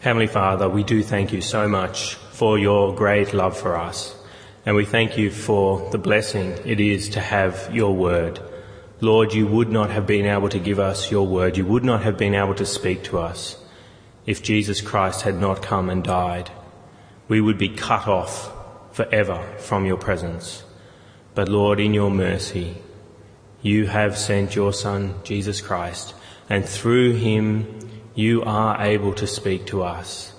Heavenly Father, we do thank you so much for your great love for us. And we thank you for the blessing it is to have your word. Lord, you would not have been able to give us your word. You would not have been able to speak to us if Jesus Christ had not come and died. We would be cut off forever from your presence. But Lord, in your mercy, you have sent your Son, Jesus Christ, and through him you are able to speak to us.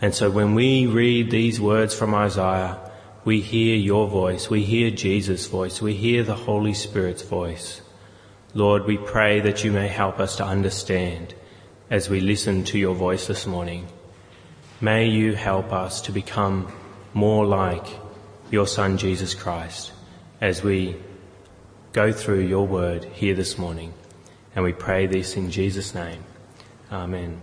And so when we read these words from Isaiah, we hear your voice, we hear Jesus' voice, we hear the Holy Spirit's voice. Lord, we pray that you may help us to understand as we listen to your voice this morning. May you help us to become more like your Son, Jesus Christ, as we go through your word here this morning. And we pray this in Jesus' name. Amen.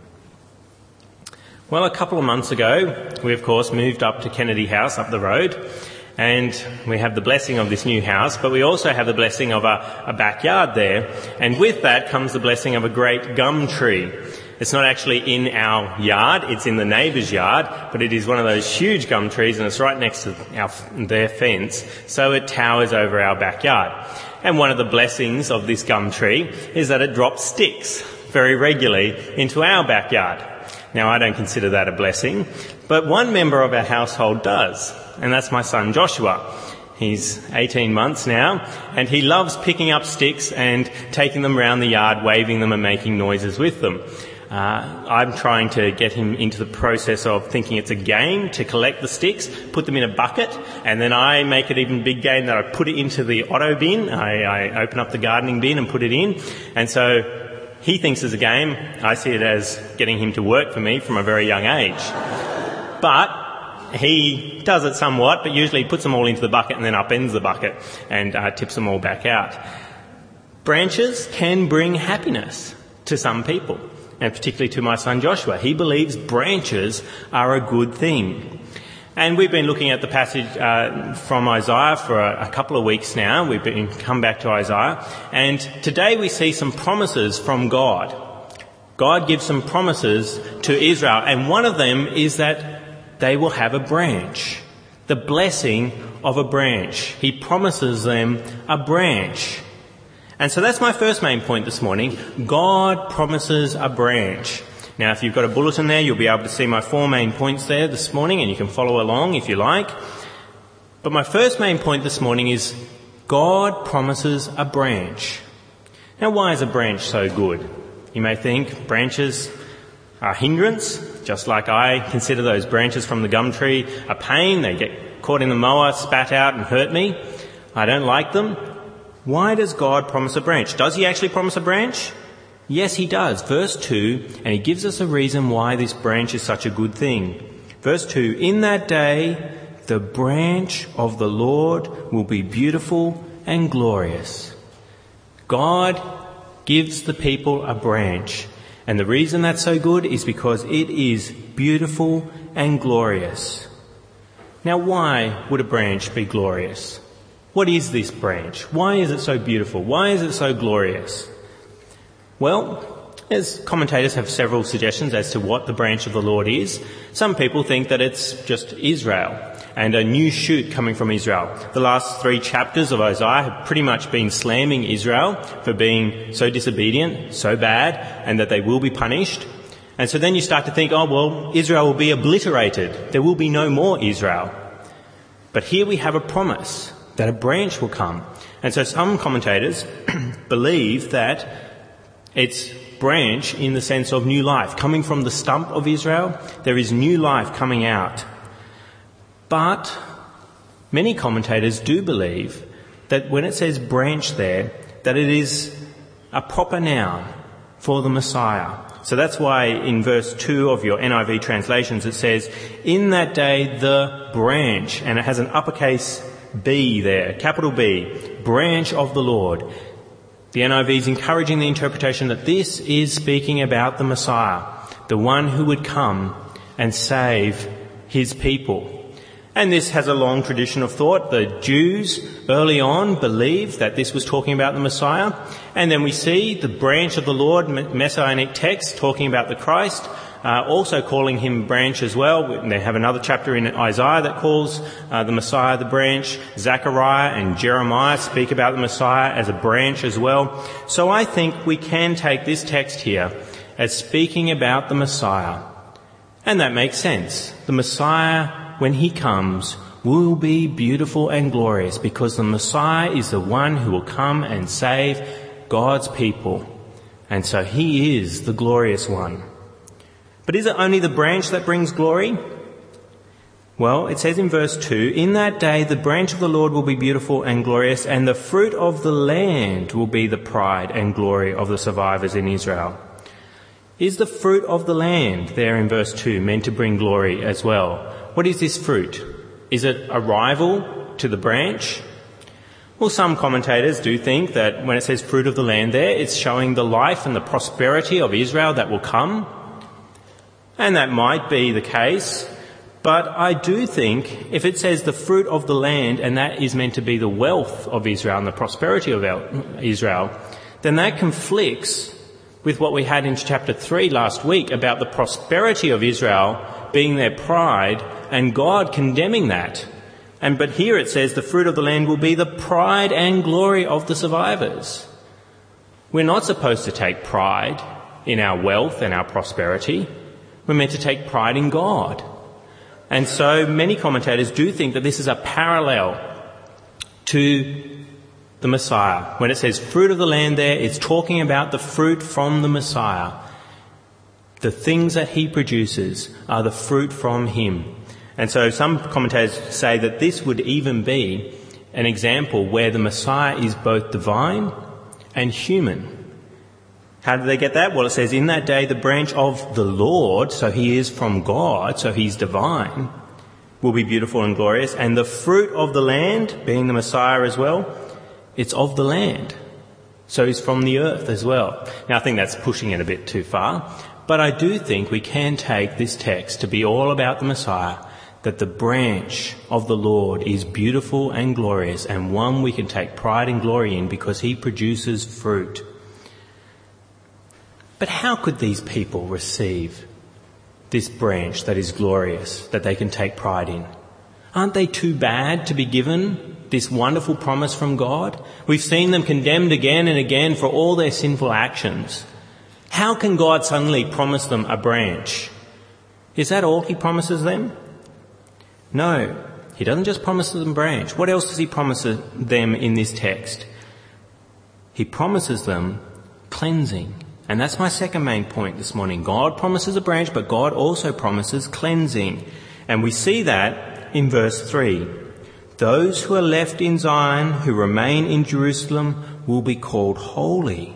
Well, a couple of months ago, we of course moved up to Kennedy House up the road and we have the blessing of this new house, but we also have the blessing of a, a, backyard there. And with that comes the blessing of a great gum tree. It's not actually in our yard, it's in the neighbour's yard, but it is one of those huge gum trees and it's right next to our, their fence, so it towers over our backyard. And one of the blessings of this gum tree is that it drops sticks very regularly into our backyard. Now I don't consider that a blessing, but one member of our household does and that's my son Joshua. He's 18 months now, and he loves picking up sticks and taking them around the yard, waving them and making noises with them. Uh, I'm trying to get him into the process of thinking it's a game to collect the sticks, put them in a bucket, and then I make it even big game that I put it into the auto bin. I, I open up the gardening bin and put it in. And so he thinks it's a game. I see it as getting him to work for me from a very young age. But he does it somewhat, but usually puts them all into the bucket and then upends the bucket and uh, tips them all back out. Branches can bring happiness to some people, and particularly to my son Joshua. He believes branches are a good thing. And we've been looking at the passage uh, from Isaiah for a, a, couple of weeks now. We've been come back to Isaiah, and today we see some promises from God. God gives some promises to Israel, and one of them is that they will have a branch. The blessing of a branch. He promises them a branch. And so that's my first main point this morning. God promises a branch. Now, if you've got a bulletin there, you'll be able to see my four main points there this morning, and you can follow along if you like. But my first main point this morning is God promises a branch. Now, why is a branch so good? You may think branches are hindrance, just like I consider those branches from the gum tree a pain. They get caught in the mower, spat out, and hurt me. I don't like them. Why does God promise a branch? Does He actually promise a branch? Yes, He does. Verse 2, and He gives us a reason why this branch is such a good thing. Verse 2 In that day, the branch of the Lord will be beautiful and glorious. God gives the people a branch and the reason that's so good is because it is beautiful and glorious. Now, why would a branch be glorious? What is this branch? Why is it so beautiful? Why is it so glorious? Well, as commentators have several suggestions as to what the branch of the Lord is. Some people think that it's just Israel and a new shoot coming from Israel. The last three chapters of Isaiah have pretty much been slamming Israel for being so disobedient, so bad, and that they will be punished. And so then you start to think, oh well, Israel will be obliterated. There will be no more Israel. But here we have a promise that a branch will come. And so some commentators believe that it's branch in the sense of new life. Coming from the stump of Israel, there is new life coming out. But many commentators do believe that when it says branch there, that it is a proper noun for the Messiah. So that's why in verse 2 of your NIV translations it says, In that day the branch, and it has an uppercase B there, capital B, branch of the Lord. The NIV is encouraging the interpretation that this is speaking about the Messiah, the one who would come and save his people. And this has a long tradition of thought. The Jews early on believed that this was talking about the Messiah. And then we see the branch of the Lord, messianic text, talking about the Christ, uh, also calling him branch as well. They have another chapter in Isaiah that calls uh, the Messiah the branch. Zechariah and Jeremiah speak about the Messiah as a branch as well. So I think we can take this text here as speaking about the Messiah. And that makes sense. The Messiah when he comes, will be beautiful and glorious because the Messiah is the one who will come and save God's people. And so he is the glorious one. But is it only the branch that brings glory? Well, it says in verse 2, In that day the branch of the Lord will be beautiful and glorious, and the fruit of the land will be the pride and glory of the survivors in Israel. Is the fruit of the land, there in verse 2, meant to bring glory as well? What is this fruit? Is it a rival to the branch? Well, some commentators do think that when it says fruit of the land there, it's showing the life and the prosperity of Israel that will come. And that might be the case. But I do think if it says the fruit of the land and that is meant to be the wealth of Israel and the prosperity of Israel, then that conflicts with what we had in chapter 3 last week about the prosperity of Israel being their pride and God condemning that. And but here it says the fruit of the land will be the pride and glory of the survivors. We're not supposed to take pride in our wealth and our prosperity. We're meant to take pride in God. And so many commentators do think that this is a parallel to the Messiah. When it says fruit of the land there, it's talking about the fruit from the Messiah. The things that he produces are the fruit from him. And so some commentators say that this would even be an example where the Messiah is both divine and human. How do they get that? Well, it says, in that day, the branch of the Lord, so he is from God, so he's divine, will be beautiful and glorious. And the fruit of the land, being the Messiah as well, it's of the land. So he's from the earth as well. Now, I think that's pushing it a bit too far. But I do think we can take this text to be all about the Messiah, that the branch of the Lord is beautiful and glorious and one we can take pride and glory in because he produces fruit. But how could these people receive this branch that is glorious, that they can take pride in? Aren't they too bad to be given this wonderful promise from God? We've seen them condemned again and again for all their sinful actions. How can God suddenly promise them a branch? Is that all He promises them? No. He doesn't just promise them a branch. What else does He promise them in this text? He promises them cleansing. And that's my second main point this morning. God promises a branch, but God also promises cleansing. And we see that in verse 3. Those who are left in Zion, who remain in Jerusalem, will be called holy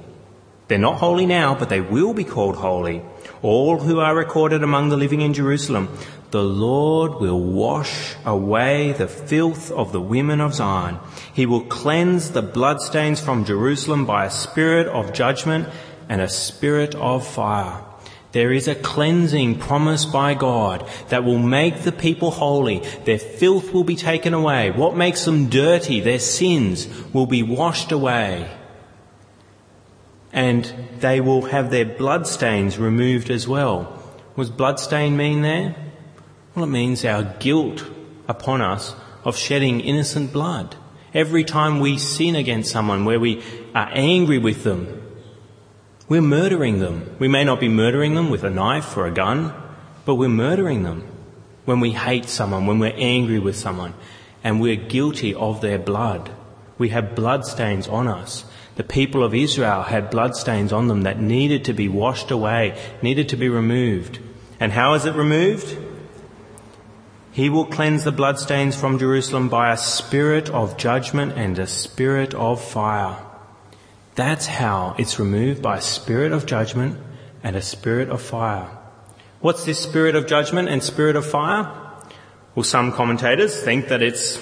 they're not holy now, but they will be called holy. All who are recorded among the living in Jerusalem, the Lord will wash away the filth of the women of Zion. He will cleanse the bloodstains from Jerusalem by a spirit of judgment and a spirit of fire. There is a cleansing promised by God that will make the people holy. Their filth will be taken away. What makes them dirty, their sins, will be washed away and they will have their bloodstains removed as well. What does bloodstain mean there? Well, it means our guilt upon us of shedding innocent blood. Every time we sin against someone where we are angry with them, we're murdering them. We may not be murdering them with a knife or a gun, but we're murdering them when we hate someone, when we're angry with someone, and we're guilty of their blood. We have bloodstains on us. The people of Israel had bloodstains on them that needed to be washed away, needed to be removed. And how is it removed? He will cleanse the bloodstains from Jerusalem by a spirit of judgment and a spirit of fire. That's how it's removed by a spirit of judgment and a spirit of fire. What's this spirit of judgment and spirit of fire? Well, some commentators think that it's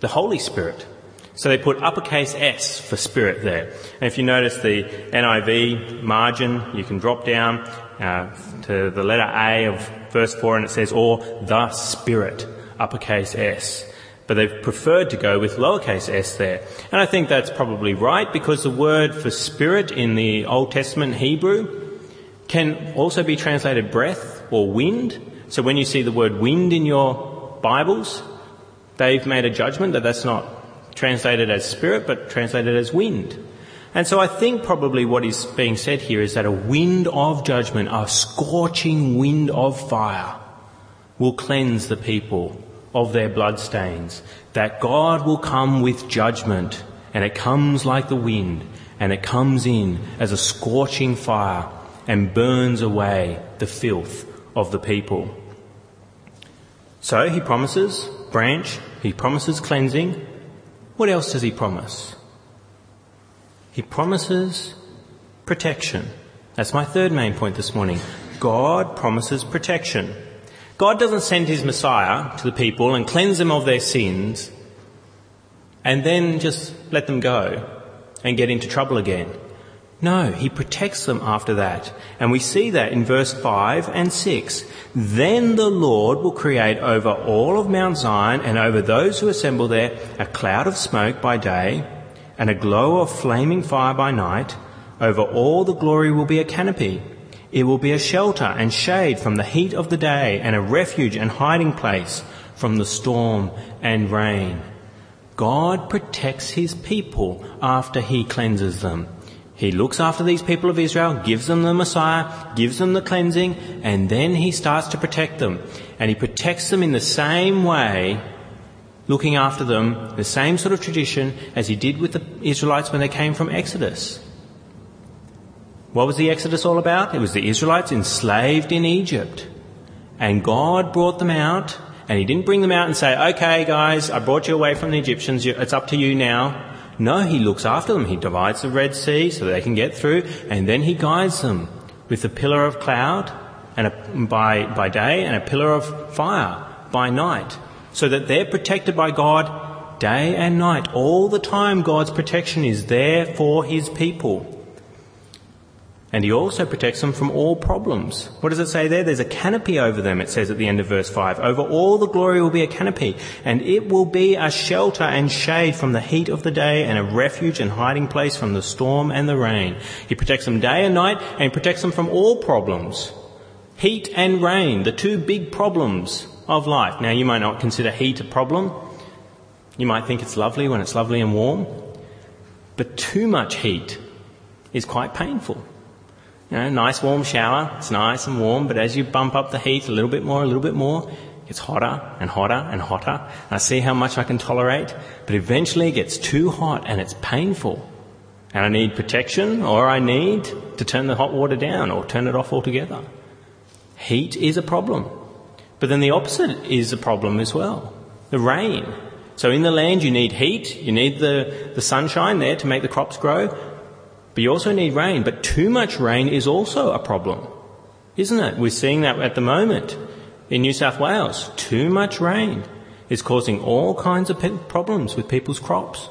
the Holy Spirit. So they put uppercase S for spirit there. And if you notice the NIV margin, you can drop down uh, to the letter A of verse 4 and it says, or the Spirit uppercase S. But they've preferred to go with lowercase s there. And I think that's probably right because the word for spirit in the Old Testament Hebrew can also be translated breath or wind. So when you see the word wind in your Bibles, they've made a judgment that that's not translated as spirit, but translated as wind. And so I think probably what is being said here is that a wind of judgment, a scorching wind of fire, will cleanse the people of their bloodstains. That God will come with judgment, and it comes like the wind, and it comes in as a scorching fire and burns away the filth of the people. So he promises branch, he promises cleansing, what else does he promise? He promises protection. That's my third main point this morning. God promises protection. God doesn't send his Messiah to the people and cleanse them of their sins and then just let them go and get into trouble again. No, he protects them after that. And we see that in verse 5 and 6. Then the Lord will create over all of Mount Zion and over those who assemble there a cloud of smoke by day and a glow of flaming fire by night. Over all the glory will be a canopy. It will be a shelter and shade from the heat of the day and a refuge and hiding place from the storm and rain. God protects his people after he cleanses them. He looks after these people of Israel, gives them the Messiah, gives them the cleansing, and then he starts to protect them. And he protects them in the same way, looking after them, the same sort of tradition as he did with the Israelites when they came from Exodus. What was the Exodus all about? It was the Israelites enslaved in Egypt. And God brought them out, and he didn't bring them out and say, okay guys, I brought you away from the Egyptians, it's up to you now. No, he looks after them. He divides the Red Sea so they can get through, and then he guides them with a pillar of cloud and a, by, by day and a pillar of fire by night, so that they're protected by God day and night. All the time, God's protection is there for his people. And he also protects them from all problems. What does it say there? There's a canopy over them, it says at the end of verse 5. Over all the glory will be a canopy, and it will be a shelter and shade from the heat of the day, and a refuge and hiding place from the storm and the rain. He protects them day and night, and he protects them from all problems. Heat and rain, the two big problems of life. Now, you might not consider heat a problem. You might think it's lovely when it's lovely and warm. But too much heat is quite painful. You know, nice warm shower, it's nice and warm, but as you bump up the heat a little bit more, a little bit more, it gets hotter and hotter and hotter. And I see how much I can tolerate, but eventually it gets too hot and it's painful. And I need protection or I need to turn the hot water down or turn it off altogether. Heat is a problem. But then the opposite is a problem as well. The rain. So in the land you need heat, you need the, the sunshine there to make the crops grow, but you also need rain, but too much rain is also a problem, isn't it? We're seeing that at the moment in New South Wales. Too much rain is causing all kinds of problems with people's crops.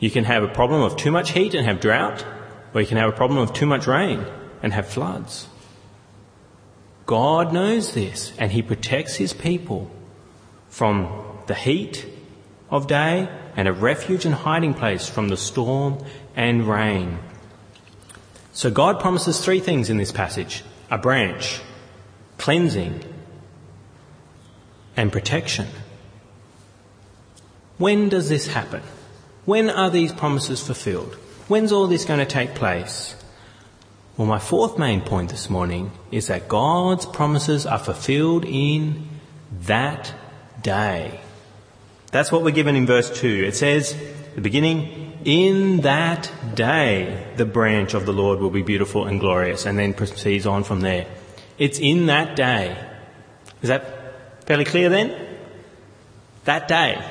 You can have a problem of too much heat and have drought, or you can have a problem of too much rain and have floods. God knows this, and He protects His people from the heat of day and a refuge and hiding place from the storm and rain. So God promises three things in this passage a branch, cleansing, and protection. When does this happen? When are these promises fulfilled? When's all this going to take place? Well, my fourth main point this morning is that God's promises are fulfilled in that day. That's what we're given in verse 2. It says, the beginning, in that day the branch of the Lord will be beautiful and glorious, and then proceeds on from there. It's in that day. Is that fairly clear then? That day.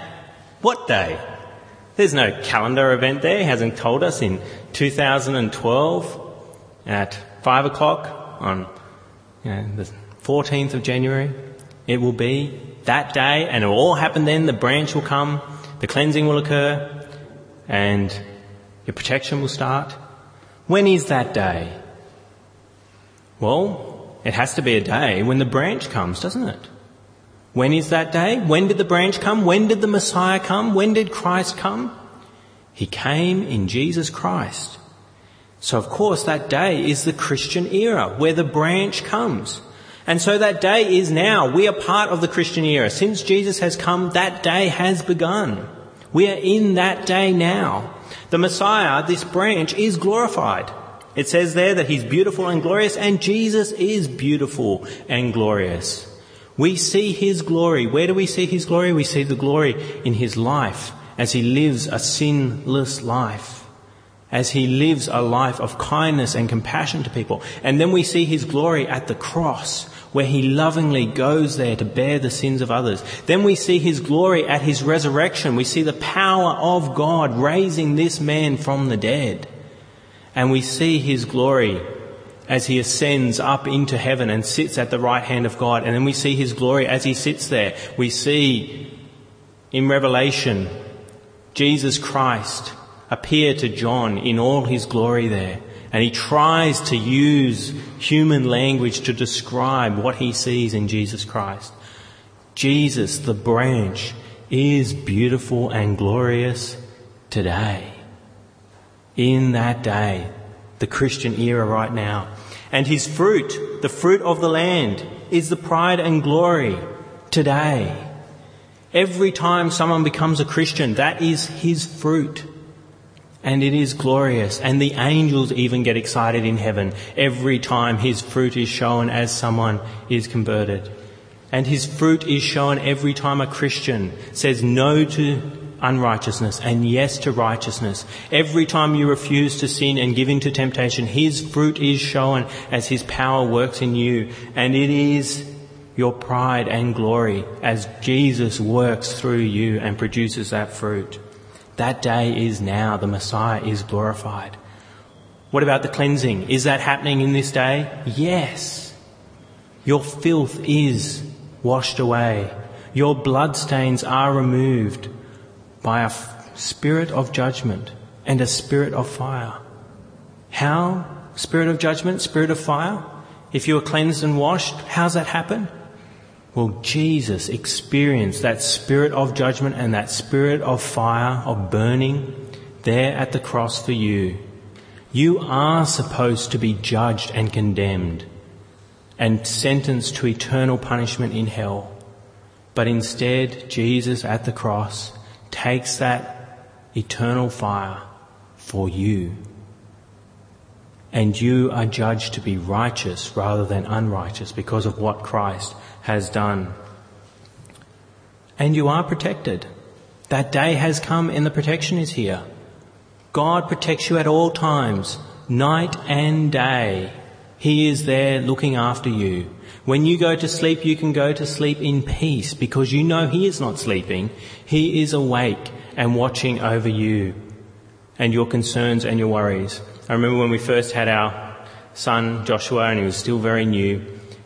What day? There's no calendar event there. He hasn't told us in 2012 at 5 o'clock on you know, the 14th of January. It will be that day, and it will all happen then. The branch will come, the cleansing will occur, and your protection will start. When is that day? Well, it has to be a day when the branch comes, doesn't it? When is that day? When did the branch come? When did the Messiah come? When did Christ come? He came in Jesus Christ. So of course that day is the Christian era where the branch comes. And so that day is now. We are part of the Christian era. Since Jesus has come, that day has begun. We are in that day now. The Messiah, this branch, is glorified. It says there that he's beautiful and glorious, and Jesus is beautiful and glorious. We see his glory. Where do we see his glory? We see the glory in his life as he lives a sinless life, as he lives a life of kindness and compassion to people. And then we see his glory at the cross, where he lovingly goes there to bear the sins of others. Then we see his glory at his resurrection. We see the power of God raising this man from the dead. And we see his glory as he ascends up into heaven and sits at the right hand of God. And then we see his glory as he sits there. We see in Revelation Jesus Christ appear to John in all his glory there. And he tries to use human language to describe what he sees in Jesus Christ. Jesus, the branch, is beautiful and glorious today. In that day, the Christian era right now. And his fruit, the fruit of the land, is the pride and glory today. Every time someone becomes a Christian, that is his fruit. And it is glorious. And the angels even get excited in heaven every time his fruit is shown as someone is converted. And his fruit is shown every time a Christian says no to unrighteousness and yes to righteousness. Every time you refuse to sin and give in to temptation, His fruit is shown as His power works in you. And it is your pride and glory as Jesus works through you and produces that fruit. That day is now. The Messiah is glorified. What about the cleansing? Is that happening in this day? Yes. Your filth is washed away. Your bloodstains are removed by a spirit of judgment and a spirit of fire. How? Spirit of judgment, spirit of fire? If you are cleansed and washed, how's that happen? Well, Jesus experienced that spirit of judgment and that spirit of fire, of burning, there at the cross for you. You are supposed to be judged and condemned and sentenced to eternal punishment in hell. But instead, Jesus at the cross takes that eternal fire for you. And you are judged to be righteous rather than unrighteous because of what Christ has done. And you are protected. That day has come and the protection is here. God protects you at all times, night and day. He is there looking after you. When you go to sleep, you can go to sleep in peace because you know He is not sleeping. He is awake and watching over you and your concerns and your worries. I remember when we first had our son Joshua and he was still very new.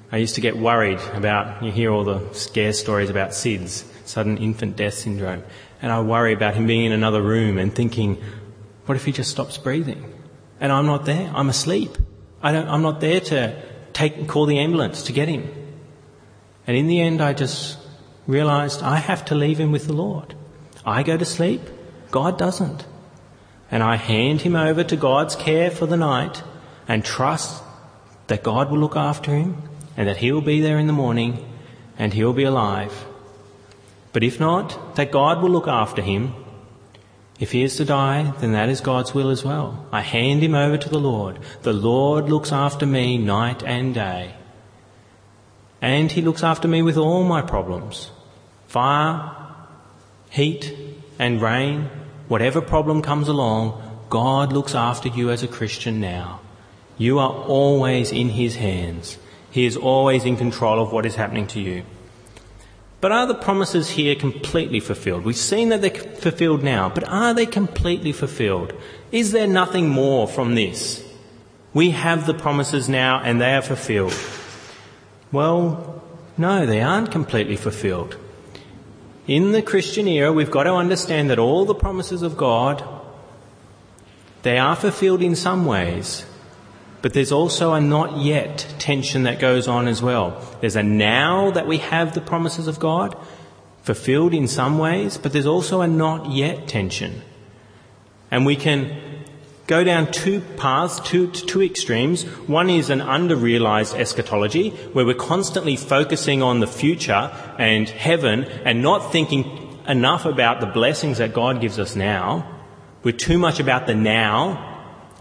I used to get worried about, you hear all the scare stories about SIDS, sudden infant death syndrome. And I worry about him being in another room and thinking, what if he just stops breathing? And I'm not there. I'm asleep. I don't, I'm not there to take, and call the ambulance to get him. And in the end, I just realized I have to leave him with the Lord. I go to sleep, God doesn't. And I hand him over to God's care for the night and trust that God will look after him and that he will be there in the morning and he will be alive. But if not, that God will look after him if he is to die, then that is God's will as well. I hand him over to the Lord. The Lord looks after me night and day. And he looks after me with all my problems. Fire, heat, and rain, whatever problem comes along, God looks after you as a Christian now. You are always in his hands. He is always in control of what is happening to you. But are the promises here completely fulfilled? We've seen that they're fulfilled now, but are they completely fulfilled? Is there nothing more from this? We have the promises now and they are fulfilled. Well, no, they aren't completely fulfilled. In the Christian era, we've got to understand that all the promises of God, they are fulfilled in some ways, But there's also a not yet tension that goes on as well. There's a now that we have the promises of God, fulfilled in some ways, but there's also a not yet tension. And we can go down two paths, two, two extremes. One is an under-realized eschatology, where we're constantly focusing on the future and heaven and not thinking enough about the blessings that God gives us now. We're too much about the now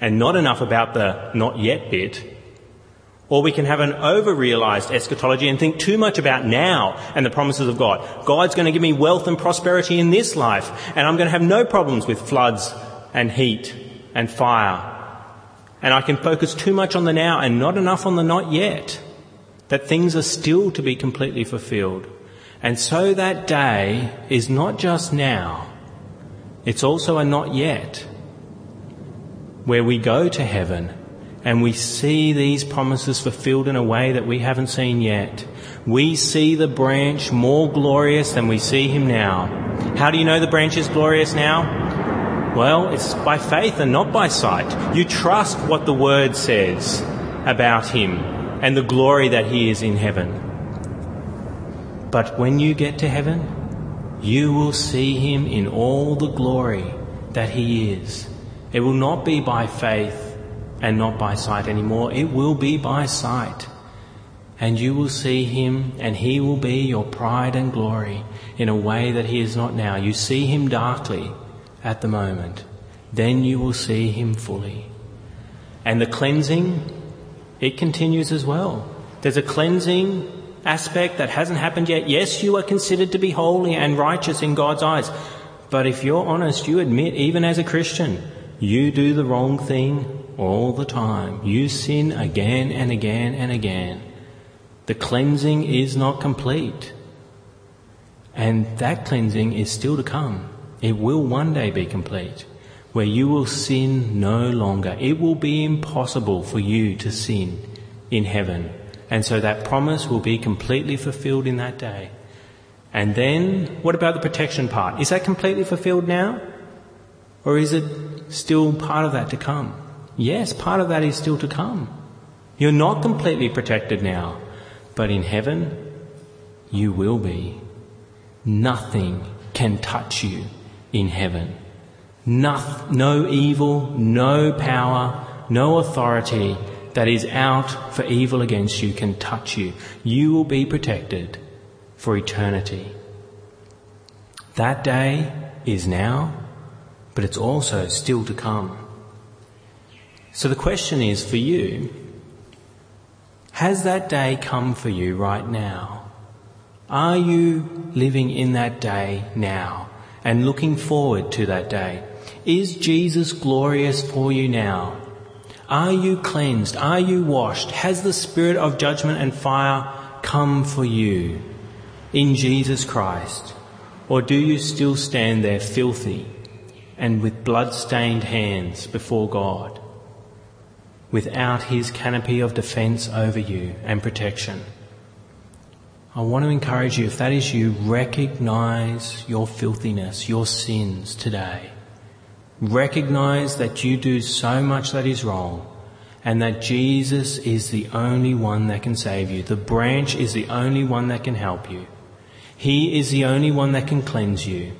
and not enough about the not yet bit. Or we can have an over-realized eschatology and think too much about now and the promises of God. God's going to give me wealth and prosperity in this life, and I'm going to have no problems with floods and heat and fire. And I can focus too much on the now and not enough on the not yet. That things are still to be completely fulfilled. And so that day is not just now, it's also a not yet where we go to heaven and we see these promises fulfilled in a way that we haven't seen yet. We see the branch more glorious than we see him now. How do you know the branch is glorious now? Well, it's by faith and not by sight. You trust what the word says about him and the glory that he is in heaven. But when you get to heaven, you will see him in all the glory that he is. It will not be by faith and not by sight anymore. It will be by sight. And you will see him and he will be your pride and glory in a way that he is not now. You see him darkly at the moment. Then you will see him fully. And the cleansing, it continues as well. There's a cleansing aspect that hasn't happened yet. Yes, you are considered to be holy and righteous in God's eyes. But if you're honest, you admit, even as a Christian, you do the wrong thing all the time. You sin again and again and again. The cleansing is not complete. And that cleansing is still to come. It will one day be complete, where you will sin no longer. It will be impossible for you to sin in heaven. And so that promise will be completely fulfilled in that day. And then, what about the protection part? Is that completely fulfilled now? Or is it still part of that to come? Yes, part of that is still to come. You're not completely protected now, but in heaven, you will be. Nothing can touch you in heaven. No, no evil, no power, no authority that is out for evil against you can touch you. You will be protected for eternity. That day is now but it's also still to come. So the question is for you, has that day come for you right now? Are you living in that day now and looking forward to that day? Is Jesus glorious for you now? Are you cleansed? Are you washed? Has the spirit of judgment and fire come for you in Jesus Christ? Or do you still stand there filthy and with blood-stained hands before God, without his canopy of defence over you and protection. I want to encourage you, if that is you, recognize your filthiness, your sins today. Recognize that you do so much that is wrong and that Jesus is the only one that can save you. The branch is the only one that can help you. He is the only one that can cleanse you.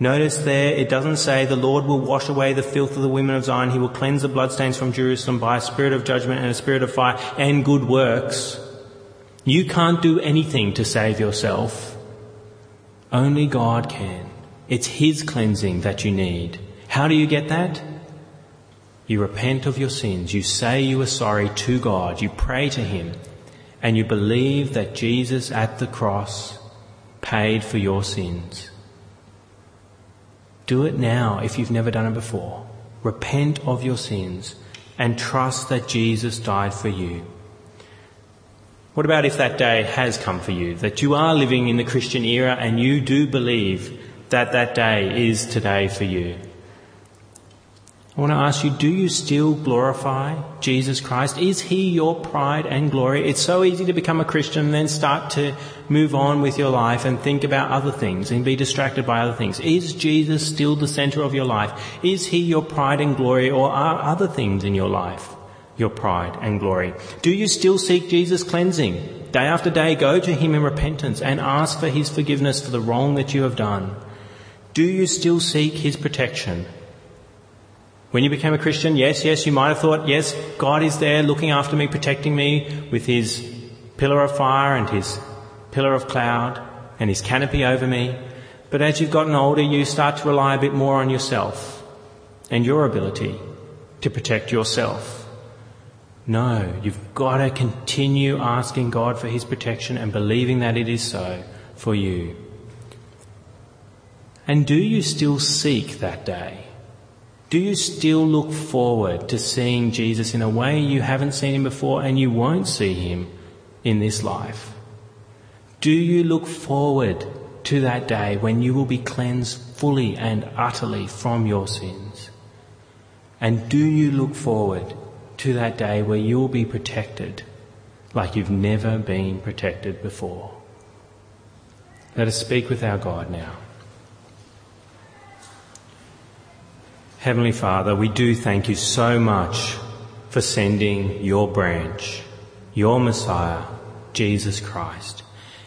Notice there, it doesn't say the Lord will wash away the filth of the women of Zion. He will cleanse the bloodstains from Jerusalem by a spirit of judgment and a spirit of fire and good works. You can't do anything to save yourself. Only God can. It's His cleansing that you need. How do you get that? You repent of your sins. You say you are sorry to God. You pray to Him. And you believe that Jesus at the cross paid for your sins. Do it now if you've never done it before. Repent of your sins and trust that Jesus died for you. What about if that day has come for you, that you are living in the Christian era and you do believe that that day is today for you? I want to ask you, do you still glorify Jesus Christ? Is He your pride and glory? It's so easy to become a Christian and then start to move on with your life and think about other things and be distracted by other things. Is Jesus still the center of your life? Is He your pride and glory or are other things in your life your pride and glory? Do you still seek Jesus' cleansing? Day after day, go to him in repentance and ask for his forgiveness for the wrong that you have done. Do you still seek his protection? When you became a Christian, yes, yes, you might have thought, yes, God is there looking after me, protecting me with his pillar of fire and his pillar of cloud and his canopy over me. But as you've gotten older, you start to rely a bit more on yourself and your ability to protect yourself. No, you've got to continue asking God for His protection and believing that it is so for you. And do you still seek that day? Do you still look forward to seeing Jesus in a way you haven't seen him before and you won't see him in this life? Do you look forward to that day when you will be cleansed fully and utterly from your sins? And do you look forward to that day where you will be protected like you've never been protected before? Let us speak with our God now. Heavenly Father, we do thank you so much for sending your branch, your Messiah, Jesus Christ.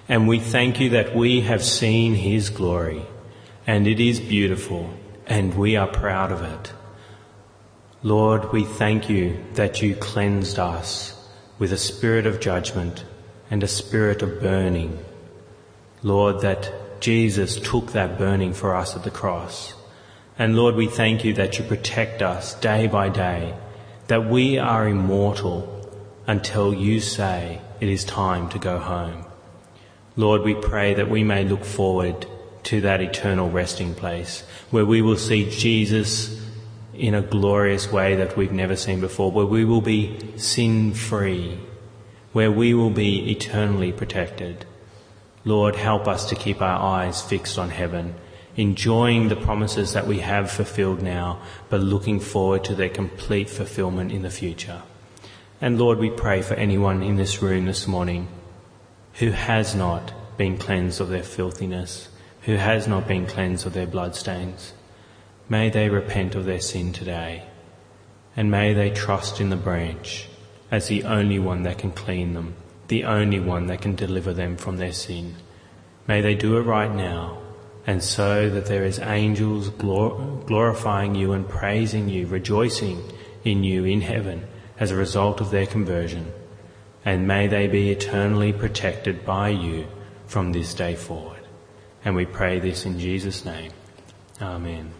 And we thank you that we have seen his glory and it is beautiful and we are proud of it. Lord, we thank you that you cleansed us with a spirit of judgment and a spirit of burning. Lord, that Jesus took that burning for us at the cross. And Lord, we thank you that you protect us day by day, that we are immortal until you say it is time to go home. Lord, we pray that we may look forward to that eternal resting place where we will see Jesus in a glorious way that we've never seen before, where we will be sin free, where we will be eternally protected. Lord, help us to keep our eyes fixed on heaven, enjoying the promises that we have fulfilled now, but looking forward to their complete fulfillment in the future. And Lord, we pray for anyone in this room this morning who has not been cleansed of their filthiness, who has not been cleansed of their bloodstains. May they repent of their sin today, and may they trust in the branch as the only one that can clean them, the only one that can deliver them from their sin. May they do it right now, and so that there is angels glor- glorifying you and praising you, rejoicing in you in heaven as a result of their conversion. And may they be eternally protected by you from this day forward. And we pray this in Jesus' name. Amen.